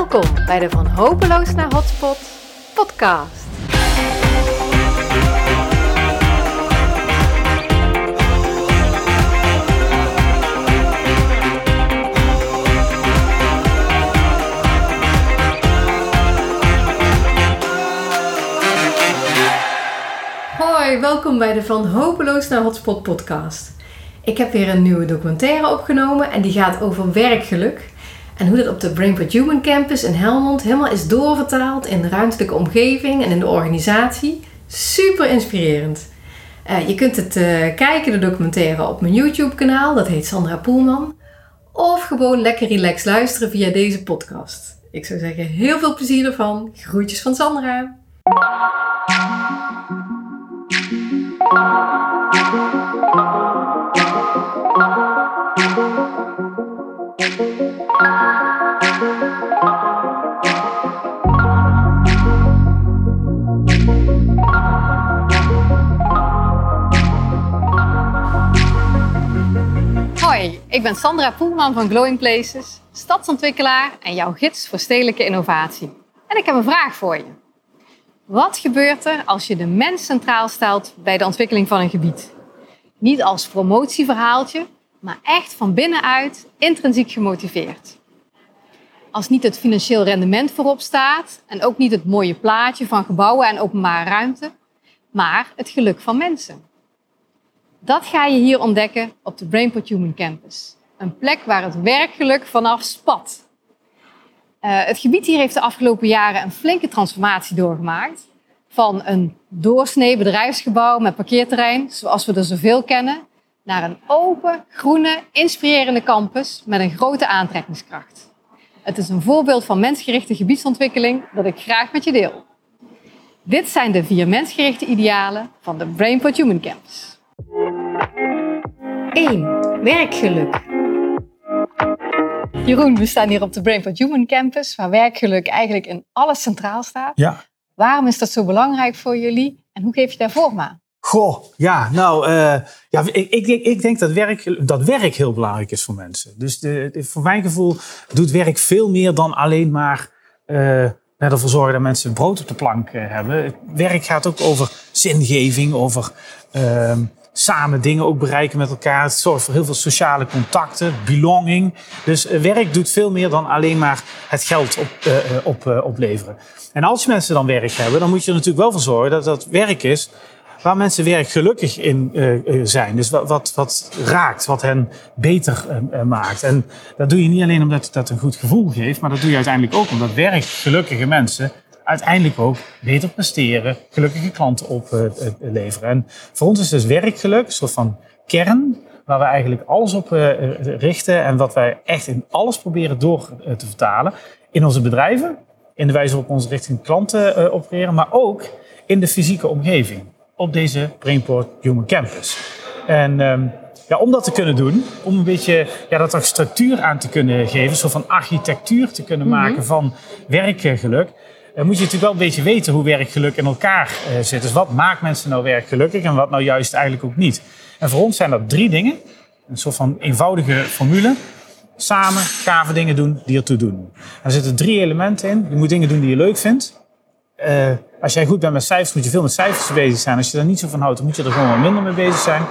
Welkom bij de Van Hopeloos naar Hotspot podcast. Hoi, welkom bij de Van Hopeloos naar Hotspot podcast. Ik heb weer een nieuwe documentaire opgenomen en die gaat over werkgeluk. En hoe dat op de Brainport Human Campus in Helmond helemaal is doorvertaald in de ruimtelijke omgeving en in de organisatie. Super inspirerend. Eh, je kunt het uh, kijken, de documentaire, op mijn YouTube kanaal. Dat heet Sandra Poelman. Of gewoon lekker relax luisteren via deze podcast. Ik zou zeggen, heel veel plezier ervan. Groetjes van Sandra. Ik ben Sandra Poelman van Glowing Places, stadsontwikkelaar en jouw gids voor stedelijke innovatie. En ik heb een vraag voor je. Wat gebeurt er als je de mens centraal stelt bij de ontwikkeling van een gebied? Niet als promotieverhaaltje, maar echt van binnenuit intrinsiek gemotiveerd. Als niet het financieel rendement voorop staat en ook niet het mooie plaatje van gebouwen en openbare ruimte, maar het geluk van mensen. Dat ga je hier ontdekken op de Brainport Human Campus. Een plek waar het werkgeluk vanaf spat. Uh, het gebied hier heeft de afgelopen jaren een flinke transformatie doorgemaakt. Van een doorsnee bedrijfsgebouw met parkeerterrein, zoals we er zoveel kennen, naar een open, groene, inspirerende campus met een grote aantrekkingskracht. Het is een voorbeeld van mensgerichte gebiedsontwikkeling dat ik graag met je deel. Dit zijn de vier mensgerichte idealen van de Brainport Human Campus. 1. Werkgeluk. Jeroen, we staan hier op de Brainport Human Campus, waar werkgeluk eigenlijk in alles centraal staat. Ja. Waarom is dat zo belangrijk voor jullie en hoe geef je daar vorm aan? Goh, ja, nou, uh, ja, ik, ik, ik, denk dat werk, dat werk heel belangrijk is voor mensen. Dus de, de, voor mijn gevoel doet werk veel meer dan alleen maar uh, ervoor zorgen dat mensen brood op de plank uh, hebben. Werk gaat ook over zingeving, over ehm, samen dingen ook bereiken met elkaar. Het zorgt voor heel veel sociale contacten, belonging. Dus werk doet veel meer dan alleen maar het geld op, op, opleveren. En als mensen dan werk hebben, dan moet je er natuurlijk wel voor zorgen dat dat werk is waar mensen werk gelukkig in zijn. Dus wat, wat, wat, raakt, wat hen beter maakt. En dat doe je niet alleen omdat dat een goed gevoel geeft, maar dat doe je uiteindelijk ook omdat werk gelukkige mensen uiteindelijk ook beter presteren, gelukkige klanten opleveren. en voor ons is dus werkgeluk een soort van kern waar we eigenlijk alles op richten en wat wij echt in alles proberen door te vertalen. In onze bedrijven, in de wijze waarop onze richting klanten opereren, maar ook in de fysieke omgeving op deze Brainport Human Campus. En um, ja, om dat te kunnen doen, om een beetje ja, dat er structuur aan te kunnen geven, zo van architectuur te kunnen maken mm -hmm. van werkgeluk, moet je natuurlijk wel een beetje weten hoe werkgeluk in elkaar uh, zit. Dus wat maakt mensen nou werkgelukkig en wat nou juist eigenlijk ook niet. En voor ons zijn dat drie dingen, een soort van eenvoudige formule. Samen gave dingen doen die ertoe doen. Er zitten drie elementen in. Je moet dingen doen die je leuk vindt. Uh, als jij goed bent met cijfers, moet je veel met cijfers bezig zijn. Als je daar niet zo van houdt, dan moet je er gewoon wat minder mee bezig zijn.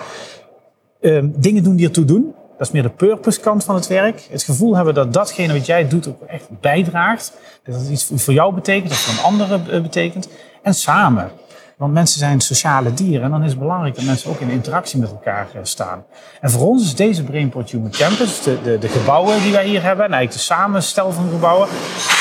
Uh, dingen doen die ertoe doen. Dat is meer de purpose kant van het werk. Het gevoel hebben dat datgene wat jij doet ook echt bijdraagt. Dat het iets voor jou betekent, het voor een andere betekent. En samen. Want mensen zijn sociale dieren en dan is het belangrijk dat mensen ook in interactie met elkaar staan. En voor ons is deze Brainport Human Campus, de, de, de gebouwen die wij hier hebben, en eigenlijk de samenstel van gebouwen,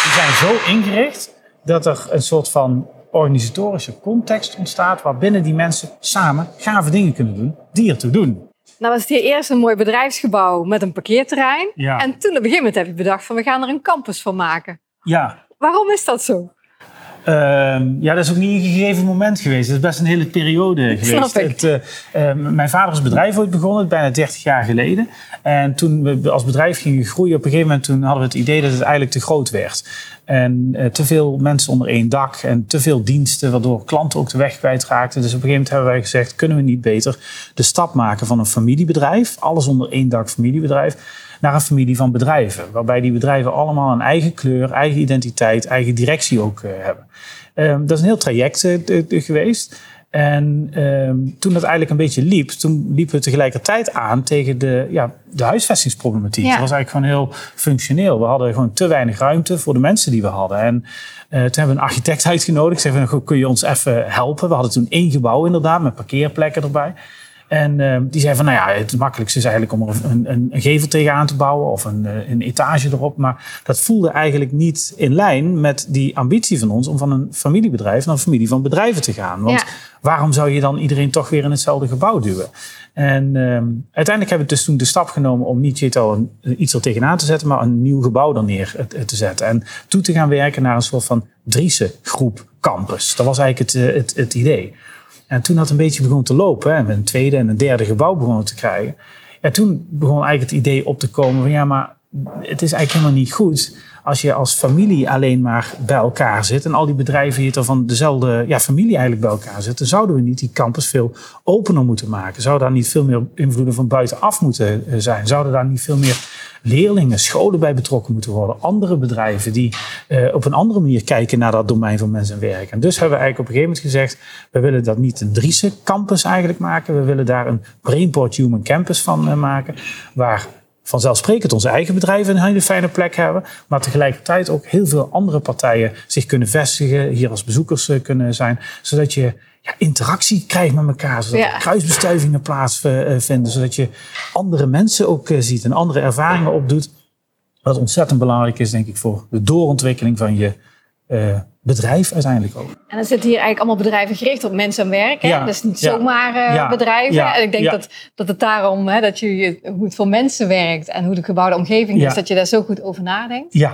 die zijn zo ingericht dat er een soort van organisatorische context ontstaat waarbinnen die mensen samen gave dingen kunnen doen die ertoe doen. Nou was het hier eerst een mooi bedrijfsgebouw met een parkeerterrein. Ja. En toen op een gegeven moment heb je bedacht van we gaan er een campus van maken. Ja. Waarom is dat zo? Uh, ja, dat is ook niet een gegeven moment geweest. Dat is best een hele periode geweest. Snap ik. Het, uh, uh, mijn vader is bedrijf ooit begonnen, bijna 30 jaar geleden. En toen we als bedrijf gingen groeien, op een gegeven moment toen hadden we het idee dat het eigenlijk te groot werd. En uh, te veel mensen onder één dak en te veel diensten, waardoor klanten ook de weg kwijtraakten. Dus op een gegeven moment hebben wij gezegd, kunnen we niet beter de stap maken van een familiebedrijf, alles onder één dak familiebedrijf, naar een familie van bedrijven. Waarbij die bedrijven allemaal een eigen kleur, eigen identiteit, eigen directie ook uh, hebben. Um, dat is een heel traject uh, geweest. En um, toen dat eigenlijk een beetje liep, toen liepen we tegelijkertijd aan tegen de, ja, de huisvestingsproblematiek. Ja. Dat was eigenlijk gewoon heel functioneel. We hadden gewoon te weinig ruimte voor de mensen die we hadden. En uh, toen hebben we een architect uitgenodigd. Zei van, kun je ons even helpen? We hadden toen één gebouw inderdaad, met parkeerplekken erbij. En uh, die zei van, nou ja, het makkelijkste is eigenlijk om er een, een, een gevel tegenaan te bouwen of een, eh, een etage erop. Maar dat voelde eigenlijk niet in lijn met die ambitie van ons om van een familiebedrijf naar een familie van bedrijven te gaan. Want ja. waarom zou je dan iedereen toch weer in hetzelfde gebouw duwen? En uh, uiteindelijk hebben we dus toen de stap genomen om niet Jito iets er tegenaan te zetten, maar een nieuw gebouw er neer te zetten. En toe te gaan werken naar een soort van Driese groep campus. Dat was eigenlijk het, het, het idee. En toen dat een beetje begon te lopen en we een tweede en een derde gebouw begonnen te krijgen. Ja, toen begon eigenlijk het idee op te komen van ja, maar het is eigenlijk helemaal niet goed als je als familie alleen maar bij elkaar zit en al die bedrijven hier van dezelfde ja, familie eigenlijk bij elkaar zitten, zouden we niet die campus veel opener moeten maken? Zou daar niet veel meer invloeden van buitenaf moeten eh, zijn? Zouden daar niet veel meer leerlingen, scholen bij betrokken moeten worden? Andere bedrijven die uh, op een andere manier kijken naar dat domein van mensen en werk. En dus hebben we eigenlijk op een gegeven moment gezegd, we willen dat niet een Driese campus eigenlijk maken. We willen daar een Brainport Human Campus van uh, maken, waar vanzelfsprekend onze eigen bedrijven een hele fijne plek hebben. Maar tegelijkertijd ook heel veel andere partijen zich kunnen vestigen, hier als bezoekers eh, kunnen zijn. Zodat je ja, interactie krijgt met elkaar. Zodat ja. kruisbestuivingen plaatsvinden. Zodat je andere mensen ook eh, ziet en andere ervaringen opdoet. Wat ontzettend belangrijk is, denk ik, voor de doorontwikkeling van je uh, bedrijf uiteindelijk ook. En dan zitten hier eigenlijk allemaal bedrijven gericht op mensen en werk. Hè? Ja. Dus niet zomaar uh, ja. bedrijven. En ik denk dat, dat het daarom, hè, dat je, hoe het voor mensen werkt en hoe de gebouwde omgeving is, dat je daar zo goed over nadenkt. Ja.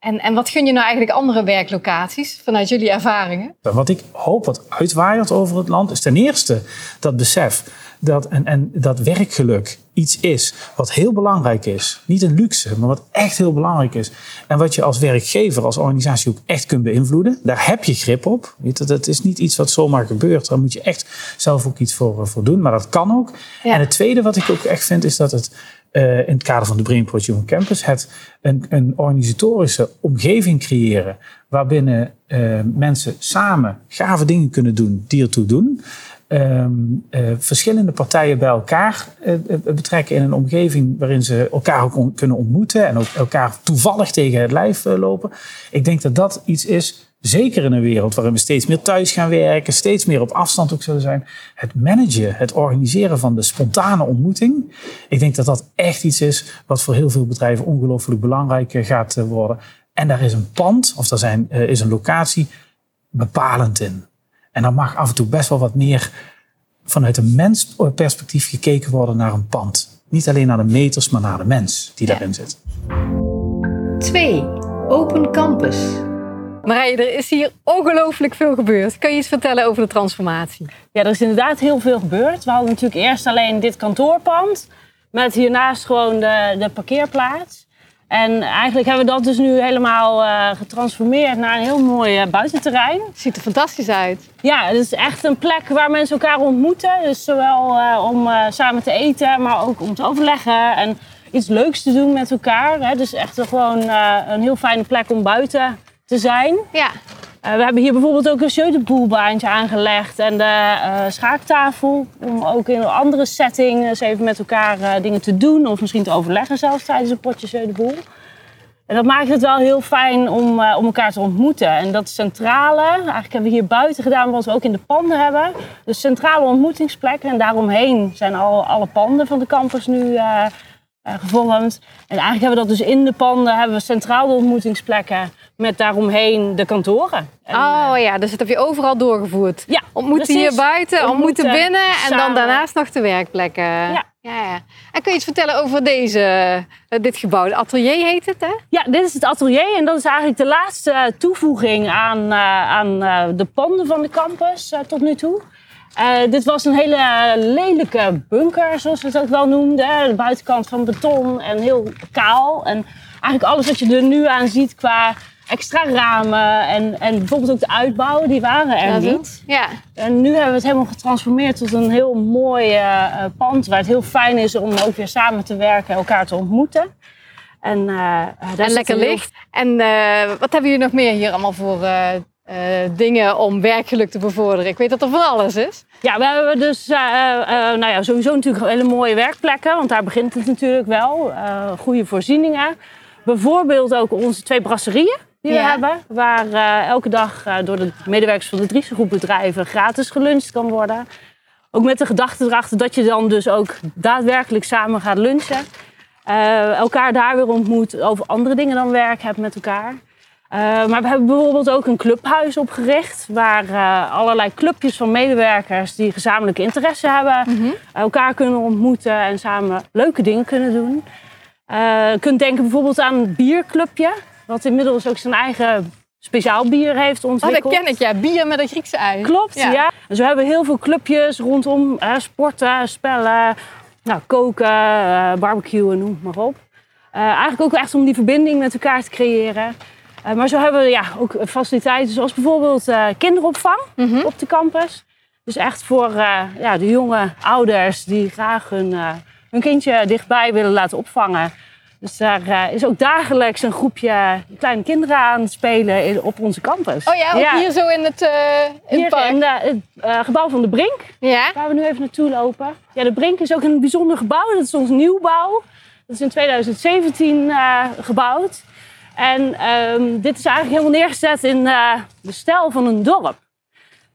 En, en wat gun je nou eigenlijk andere werklocaties vanuit jullie ervaringen? Wat ik hoop wat uitwaait over het land is ten eerste dat besef dat, en, en dat werkgeluk iets is wat heel belangrijk is. Niet een luxe, maar wat echt heel belangrijk is. En wat je als werkgever, als organisatie ook echt kunt beïnvloeden. Daar heb je grip op. Weet dat is niet iets wat zomaar gebeurt. Daar moet je echt zelf ook iets voor, voor doen. Maar dat kan ook. Ja. En het tweede wat ik ook echt vind is dat het uh, in het kader van de Brainport Human Campus het een, een organisatorische omgeving creëren waarbinnen uh, mensen samen gave dingen kunnen doen die ertoe doen um, uh, verschillende partijen bij elkaar betrekken in een omgeving waarin ze elkaar ook kunnen ontmoeten en ook elkaar toevallig tegen het lijf lopen. Ik denk dat dat iets is, zeker in een wereld waarin we steeds meer thuis gaan werken, steeds meer op afstand ook zullen zijn. Het managen, het organiseren van de spontane ontmoeting. Ik denk dat dat echt iets is wat voor heel veel bedrijven ongelooflijk belangrijk gaat worden. En daar is een pand, of daar zijn, is een locatie bepalend in. En dan mag af en toe best wel wat meer vanuit een mensperspectief gekeken worden naar een pand. Niet alleen naar de meters, maar naar de mens die daarin zit. 2. Open Campus. Marije, er is hier ongelooflijk veel gebeurd. Kan je iets vertellen over de transformatie? Ja, er is inderdaad heel veel gebeurd. We hadden natuurlijk eerst alleen dit kantoorpand. Met hiernaast gewoon de, de parkeerplaats. En eigenlijk hebben we dat dus nu helemaal uh, getransformeerd naar een heel mooi uh, buitenterrein. Ziet er fantastisch uit. Ja, het is echt een plek waar mensen elkaar ontmoeten. Dus zowel uh, om samen te eten, maar ook om te overleggen en iets leuks te doen met elkaar. Hè. Dus echt gewoon een heel fijne plek om buiten te zijn. Ja. Uh, we hebben hier bijvoorbeeld ook een jeudepoelbaantje aangelegd en de uh, schaaktafel. Om ook in een andere setting eens even met elkaar uh, dingen te doen. Of misschien te overleggen zelfs tijdens een potje jeudepoel. En dat maakt het wel heel fijn om, om elkaar te ontmoeten. En dat centrale, eigenlijk hebben we hier buiten gedaan wat we ook in de panden hebben. Dus centrale ontmoetingsplekken. En daaromheen zijn al, alle panden van de campus nu gevormd. En eigenlijk hebben we dat dus in de panden, hebben we centrale ontmoetingsplekken met daaromheen de kantoren. En, oh ja, dus dat heb je overal doorgevoerd. Ja, ontmoeten hier buiten, ontmoeten, ontmoeten binnen en dan daarnaast nog de werkplekken. Ja. Ja, ja. En kun je iets vertellen over deze, uh, dit gebouw? Het atelier heet het, hè? Ja, dit is het atelier en dat is eigenlijk de laatste toevoeging aan, aan de panden van de campus tot nu toe. Uh, dit was een hele lelijke bunker, zoals we het ook wel noemden. De buitenkant van beton en heel kaal. En eigenlijk alles wat je er nu aan ziet qua extra ramen en, en bijvoorbeeld ook de uitbouwen, die waren er Dat niet. Ja. En nu hebben we het helemaal getransformeerd tot een heel mooi eh, eh, pand waar het heel fijn is om ook weer samen te werken, elkaar te ontmoeten. En, eh, En lekker heel- licht. En wat hebben jullie nog meer hier allemaal voor dingen om werkgeluk te bevorderen? Ik weet dat er van alles is. Ja, we hebben dus nou ja, sowieso natuurlijk hele mooie werkplekken, want daar begint het natuurlijk wel. Goede voorzieningen. Bijvoorbeeld ook onze twee brasserieën die we hebben, waar eh, elke dag eh, door de medewerkers van de Driese groep bedrijven gratis geluncht kan worden. Ook met de gedachte erachter dat je dan dus ook daadwerkelijk samen gaat lunchen. Eh, elkaar daar weer ontmoet, over andere dingen dan werk hebt met elkaar. Maar we hebben bijvoorbeeld ook een clubhuis opgericht. Waar allerlei clubjes van medewerkers die gezamenlijke interesse hebben. elkaar kunnen ontmoeten en samen leuke dingen kunnen doen. Je kunt denken bijvoorbeeld aan een bierclubje. Wat inmiddels ook zijn eigen speciaal bier heeft Oh, dat ontwikkeld. ken ik, ja. Bier met een Griekse ui. Klopt, ja. Dus we hebben heel veel clubjes rondom sporten, spellen, nou, koken, eh, barbecuen, noem het maar op. Eh, eigenlijk ook echt om die verbinding met elkaar te creëren. Eh, maar zo hebben we ja, ook faciliteiten zoals bijvoorbeeld kinderopvang Mhm. op de campus. Dus echt voor ja, de jonge ouders die graag hun, hun kindje dichtbij willen laten opvangen. Dus daar eh, is ook dagelijks een groepje kleine kinderen aan het spelen op onze campus. Oh ja, ook hier zo in het, eh in het Hier park. in de- het eh, gebouw van de Brink, Ja? waar we nu even naartoe lopen. Ja, de Brink is ook een bijzonder gebouw. Dat is ons nieuwbouw. Dat is in 2017 eh, gebouwd. En ehm, dit is eigenlijk helemaal neergezet in eh, de stijl van een dorp.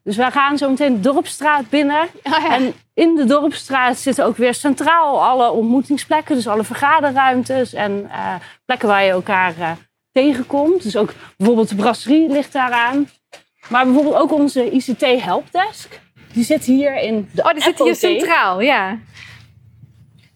Dus wij gaan zo meteen de dorpstraat binnen. Oh ja. En in de dorpstraat zitten ook weer centraal alle ontmoetingsplekken. Dus alle vergaderruimtes en eh, plekken waar je elkaar eh, tegenkomt. Dus ook bijvoorbeeld de brasserie ligt daaraan. Maar bijvoorbeeld ook onze ICT helpdesk. Die zit hier in de Oh, die zit hier centraal, ja.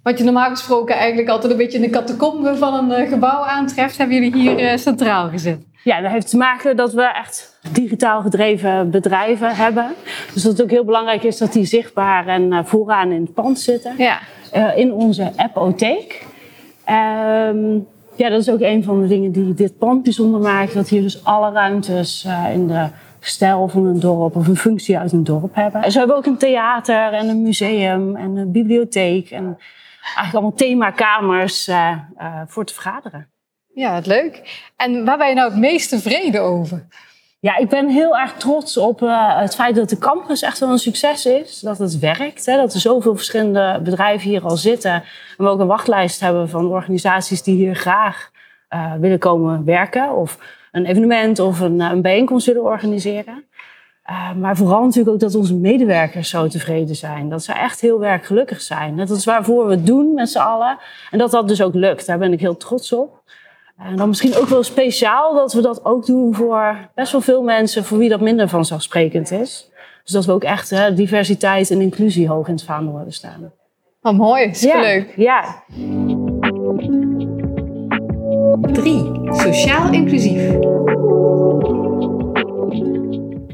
Wat je normaal gesproken eigenlijk altijd een beetje in de catacombe van een eh, gebouw aantreft, hebben jullie hier eh, centraal gezet. Ja, dat heeft te maken dat we echt digitaal gedreven bedrijven hebben. Dus dat het ook heel belangrijk is dat die zichtbaar en eh, vooraan in het pand zitten. Ja. eh, in onze apotheek. Ehm ja, dat is ook een van de dingen die dit pand bijzonder maakt. Dat hier dus alle ruimtes eh, in de stijl van een dorp of een functie uit een dorp hebben. En zo hebben we ook een theater en een museum en een bibliotheek. En eigenlijk allemaal themakamers voor te vergaderen. Ja, wat leuk. En waar ben je nou het meest tevreden over? Ja, ik ben heel erg trots op eh, het feit dat de campus echt wel een succes is. Dat het werkt. Hè, dat er zoveel verschillende bedrijven hier al zitten. En we ook een wachtlijst hebben van organisaties die hier graag eh, willen komen werken. Of een evenement of een, eh, een bijeenkomst willen organiseren. Maar vooral natuurlijk ook dat onze medewerkers zo tevreden zijn. Dat ze echt heel werkgelukkig zijn. Dat is waarvoor we het doen met z'n allen. En dat dat dus ook lukt. Daar ben ik heel trots op. En dan misschien ook wel speciaal dat we dat ook doen voor best wel veel mensen voor wie dat minder vanzelfsprekend is. Dus dat we ook echt hè, diversiteit en inclusie hoog in het vaandel hebben staan. Wat mooi, superleuk. Ja. 3. Sociaal inclusief.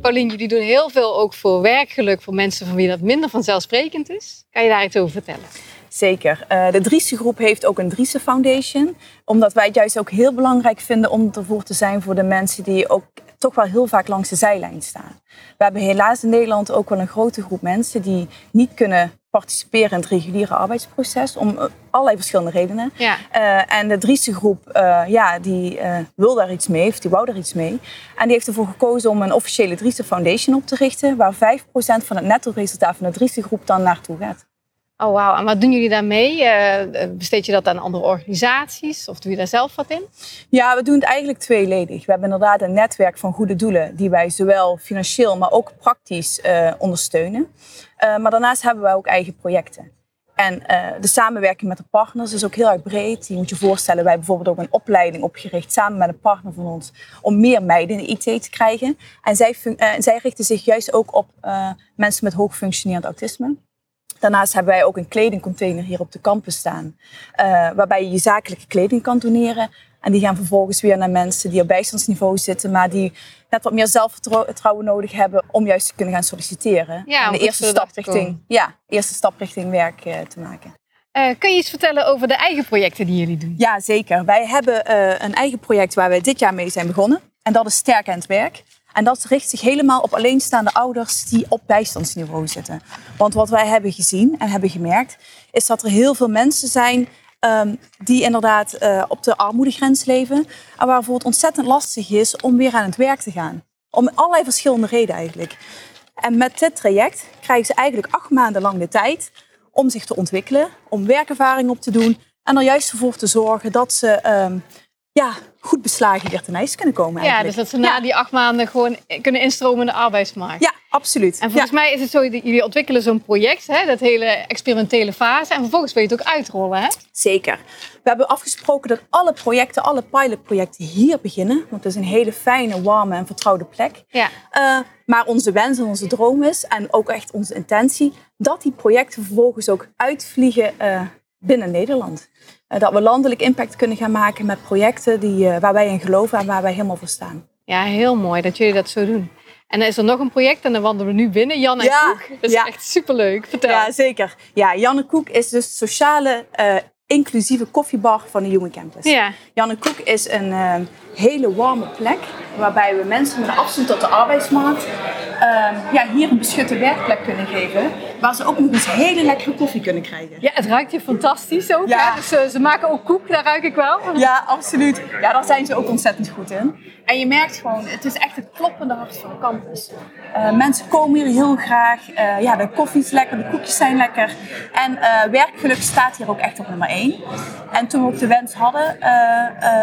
Paulien, jullie doen heel veel ook voor werkgeluk voor mensen van wie dat minder vanzelfsprekend is. Kan je daar iets over vertellen? Zeker. Eh, de Driese groep heeft ook een Driese Foundation. Omdat wij het juist ook heel belangrijk vinden om ervoor te zijn voor de mensen die ook toch wel heel vaak langs de zijlijn staan. We hebben helaas in Nederland ook wel een grote groep mensen die niet kunnen participeren in het reguliere arbeidsproces. Om eh, allerlei verschillende redenen. Ja. Eh, en de Driese groep, ja, die wil daar iets mee, of die wou daar iets mee. En die heeft ervoor gekozen om een officiële Driese Foundation op te richten. Waar 5% van het netto-resultaat van de Driese groep dan naartoe gaat. Oh, wauw. En wat doen jullie daarmee? Eh, besteed je dat aan andere organisaties of doe je daar zelf wat in? Ja, we doen het eigenlijk tweeledig. We hebben inderdaad een netwerk van goede doelen die wij zowel financieel, maar ook praktisch eh, ondersteunen. Eh, maar daarnaast hebben wij ook eigen projecten. En eh, de samenwerking met de partners is ook heel erg breed. Je moet je voorstellen, wij hebben bijvoorbeeld ook een opleiding opgericht samen met een partner van ons om meer meiden in de IT te krijgen. En zij, eh, zij richten zich juist ook op eh, mensen met hoog functionerend autisme. Daarnaast hebben wij ook een kledingcontainer hier op de campus staan. eh, waarbij je je zakelijke kleding kan doneren. En die gaan vervolgens weer naar mensen die op bijstandsniveau zitten, maar die net wat meer zelfvertrouwen nodig hebben om juist te kunnen gaan solliciteren. Ja, en de eerste stap, richting, ja, eerste stap richting werk eh, te maken. Eh, kun je iets vertellen over de eigen projecten die jullie doen? Ja, zeker. Wij hebben een eigen project waar we dit jaar mee zijn begonnen. En dat is sterk aan het werk. En dat richt zich helemaal op alleenstaande ouders die op bijstandsniveau zitten. Want wat wij hebben gezien en hebben gemerkt, is dat er heel veel mensen zijn um, die inderdaad uh, op de armoedegrens leven. En waar bijvoorbeeld ontzettend lastig is om weer aan het werk te gaan. Om allerlei verschillende redenen eigenlijk. En met dit traject krijgen ze eigenlijk acht maanden lang de tijd om zich te ontwikkelen, om werkervaring op te doen en er juist voor te zorgen dat ze um, ja, goed beslagen weer ten ijs kunnen komen. Eigenlijk. Ja, dus dat ze na die acht maanden gewoon kunnen instromen in de arbeidsmarkt. Ja, absoluut. En volgens mij is het zo, jullie ontwikkelen zo'n project, hè, dat hele experimentele fase. En vervolgens wil je het ook uitrollen, hè? Zeker. We hebben afgesproken dat alle projecten, alle pilotprojecten hier beginnen. Want het is een hele fijne, warme en vertrouwde plek. Ja. Uh, maar onze wens en onze droom is, en ook echt onze intentie, dat die projecten vervolgens ook uitvliegen uh, binnen Nederland. Uh, dat we landelijk impact kunnen gaan maken met projecten die, waar wij in geloven en waar wij helemaal voor staan. Ja, heel mooi dat jullie dat zo doen. En dan is er nog een project en dan wandelen we nu binnen. Jan en ja, Koek. Dat is echt superleuk. Vertel. Ja, zeker. Ja, Jan en Koek is dus sociale uh, inclusieve koffiebar van de Human Campus. Ja. Jan en Koek is een uh, hele warme plek waarbij we mensen met een afstand tot de arbeidsmarkt uh, ja, hier een beschutte werkplek kunnen geven. Waar ze ook nog eens hele lekkere koffie kunnen krijgen. Ja, het ruikt hier fantastisch ook. Ja. Dus, uh, ze maken ook koek, daar ruik ik wel. Ja, absoluut. Ja, daar zijn ze ook ontzettend goed in. En je merkt gewoon, het is echt het kloppende hart van de campus. Uh, mensen komen hier heel graag. Uh, ja, de koffie is lekker, de koekjes zijn lekker. En werkgeluk staat hier ook echt op nummer één. En toen we ook de wens hadden,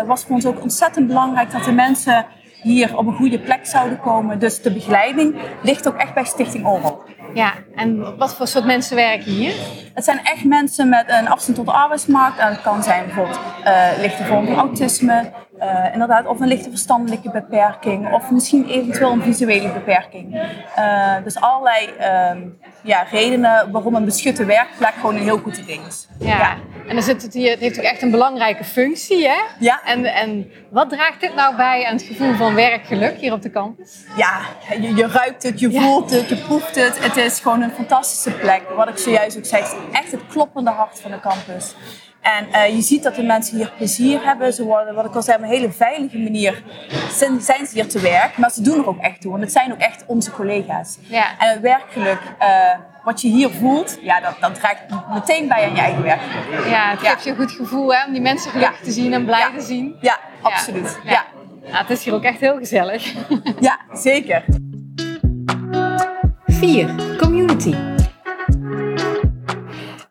was voor ons ook ontzettend belangrijk dat de mensen hier op een goede plek zouden komen. Dus de begeleiding ligt ook echt bij Stichting Oral. Ja, en wat voor soort mensen werken hier? Het zijn echt mensen met een afstand tot de arbeidsmarkt. En dat kan zijn bijvoorbeeld uh, lichte vorm van autisme, uh, inderdaad, of een lichte verstandelijke beperking, of misschien eventueel een visuele beperking. Uh, dus allerlei um, ja, redenen waarom een beschutte werkplek gewoon een heel goed idee is. Ja, ja. En dan zit het, hier, het heeft ook echt een belangrijke functie, hè? Ja. En, en wat draagt dit nou bij aan het gevoel van werkgeluk hier op de campus? Ja, je, je ruikt het, je voelt het, je proeft het. Het is gewoon een fantastische plek. Wat ik zojuist ook zei, het is echt het kloppende hart van de campus. En uh, je ziet dat de mensen hier plezier hebben. Ze worden, wat ik al zei, op een hele veilige manier zijn, zijn ze hier te werk. Maar ze doen er ook echt toe. Want het zijn ook echt onze collega's. Ja. En het werkgeluk, uh, wat je hier voelt, ja, dat, dat draagt meteen bij aan je eigen werkgeluk. Ja, het geeft je een goed gevoel hè, om die mensen gelukkig ja. te zien en blij ja. te zien. Ja, absoluut. Ja. Ja. Nou, het is hier ook echt heel gezellig. ja, zeker. 4. Community.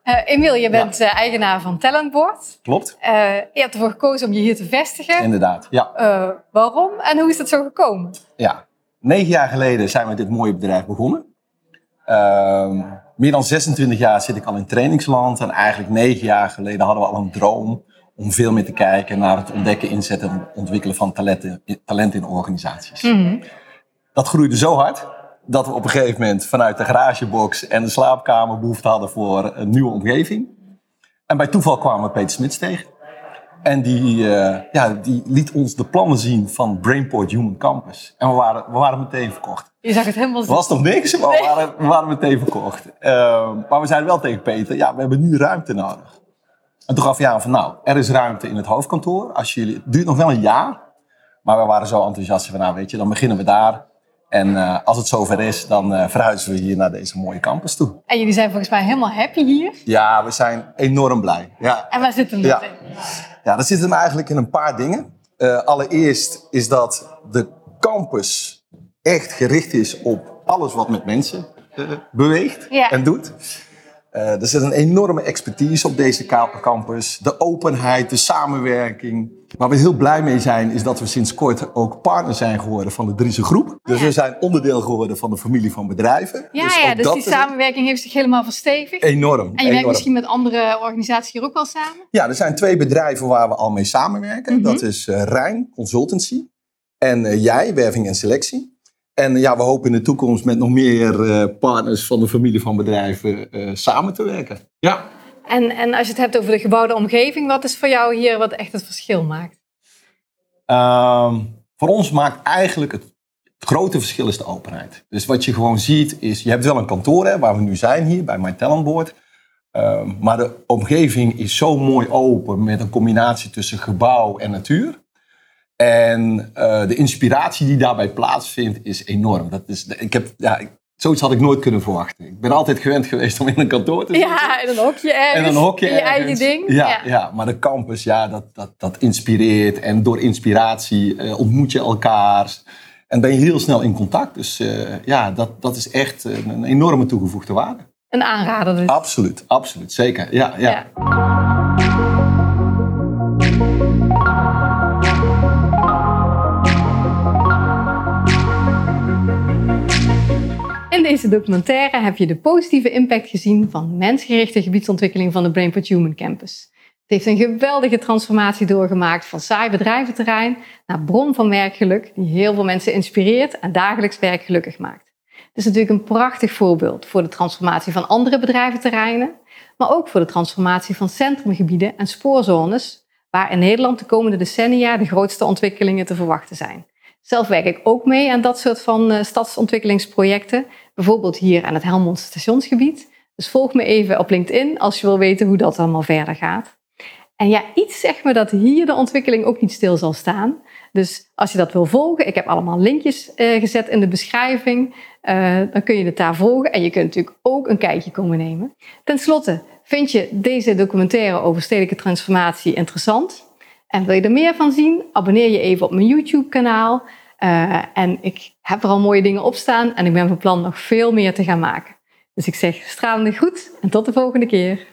Uh, Emiel, je bent ja. uh, eigenaar van Talentboard. Klopt. Uh, je hebt ervoor gekozen om je hier te vestigen. Inderdaad, ja. waarom en hoe is dat zo gekomen? Ja, negen jaar geleden zijn we met dit mooie bedrijf begonnen. Ehm, meer dan 26 jaar zit ik al in trainingsland. En eigenlijk negen jaar geleden hadden we al een droom om veel meer te kijken naar het ontdekken, inzetten en ontwikkelen van talenten, talent in organisaties. Mm -hmm. Dat groeide zo hard dat we op een gegeven moment vanuit de garagebox en de slaapkamer behoefte hadden voor een nieuwe omgeving. En bij toeval kwamen we Peter Smits tegen. En die, uh, ja, die liet ons de plannen zien van Brainport Human Campus. En we waren, we waren meteen verkocht. Je zag het helemaal zo. was toch niks, maar nee. we, waren, we waren meteen verkocht. Uh, maar we zeiden wel tegen Peter, ja, we hebben nu ruimte nodig. En toen gaf hij aan van, nou, er is ruimte in het hoofdkantoor. Als jullie, het duurt nog wel een jaar. Maar we waren zo enthousiast van, nou weet je, dan beginnen we daar. En uh, als het zover is, dan uh, verhuizen we hier naar deze mooie campus toe. En jullie zijn volgens mij helemaal happy hier? Ja, we zijn enorm blij. Ja. En waar zit hem ja. in? Ja, dat zit hem eigenlijk in een paar dingen. Uh, allereerst is dat de campus echt gericht is op alles wat met mensen beweegt ja. en doet. Uh, er zit een enorme expertise op deze campus. De openheid, de samenwerking. Waar we heel blij mee zijn, is dat we sinds kort ook partner zijn geworden van de Driese Groep. Dus ja. we zijn onderdeel geworden van de familie van bedrijven. Ja, dus, ja, dus die samenwerking heeft zich helemaal verstevigd. Enorm. En je enorm. werkt misschien met andere organisaties hier ook wel samen? Ja, er zijn twee bedrijven waar we al mee samenwerken. Mm -hmm. Dat is uh, Rijn Consultancy en uh, jij, Werving en Selectie. En ja, we hopen in de toekomst met nog meer uh, partners van de familie van bedrijven uh, samen te werken. Ja. En, en als je het hebt over de gebouwde omgeving, wat is voor jou hier wat echt het verschil maakt? Uh, voor ons maakt eigenlijk het, het, grote verschil is de openheid. Dus wat je gewoon ziet is, je hebt wel een kantoor hè, waar we nu zijn hier bij My Talent Board. Uh, maar de omgeving is zo mooi open met een combinatie tussen gebouw en natuur. En eh, de inspiratie die daarbij plaatsvindt is enorm. Dat is, ik heb, ja, ik- zoiets had ik nooit kunnen verwachten. Ik ben altijd gewend geweest om in een kantoor te zitten. Ja, in een hokje ergens. En een hokje in je eigen ding. Ja, ja. maar de campus, ja, dat, dat, dat inspireert. En door inspiratie eh, ontmoet je elkaar. En ben je heel snel in contact. Dus eh, ja, dat, dat is echt een, een enorme toegevoegde waarde. Een aanrader dus. Absoluut, absoluut. Zeker, ja. ja. Ja. Deze documentaire heb je de positieve impact gezien van mensgerichte gebiedsontwikkeling van de Brainport Human Campus. Het heeft een geweldige transformatie doorgemaakt van saai bedrijventerrein naar bron van werkgeluk die heel veel mensen inspireert en dagelijks werk gelukkig maakt. Het is natuurlijk een prachtig voorbeeld voor de transformatie van andere bedrijventerreinen, maar ook voor de transformatie van centrumgebieden en spoorzones, waar in Nederland de komende decennia de grootste ontwikkelingen te verwachten zijn. Zelf werk ik ook mee aan dat soort van eh, stadsontwikkelingsprojecten, bijvoorbeeld hier aan het Helmond stationsgebied. Dus volg me even op LinkedIn als je wil weten hoe dat allemaal verder gaat. En ja, iets zegt me dat hier de ontwikkeling ook niet stil zal staan. Dus als je dat wil volgen, ik heb allemaal linkjes eh, gezet in de beschrijving. Eh, dan kun je het daar volgen en je kunt natuurlijk ook een kijkje komen nemen. Ten slotte, vind je deze documentaire over stedelijke transformatie interessant? En wil je er meer van zien? Abonneer je even op mijn YouTube-kanaal. Eh, en ik heb er al mooie dingen op staan en ik ben van plan nog veel meer te gaan maken. Dus ik zeg stralende groet en tot de volgende keer.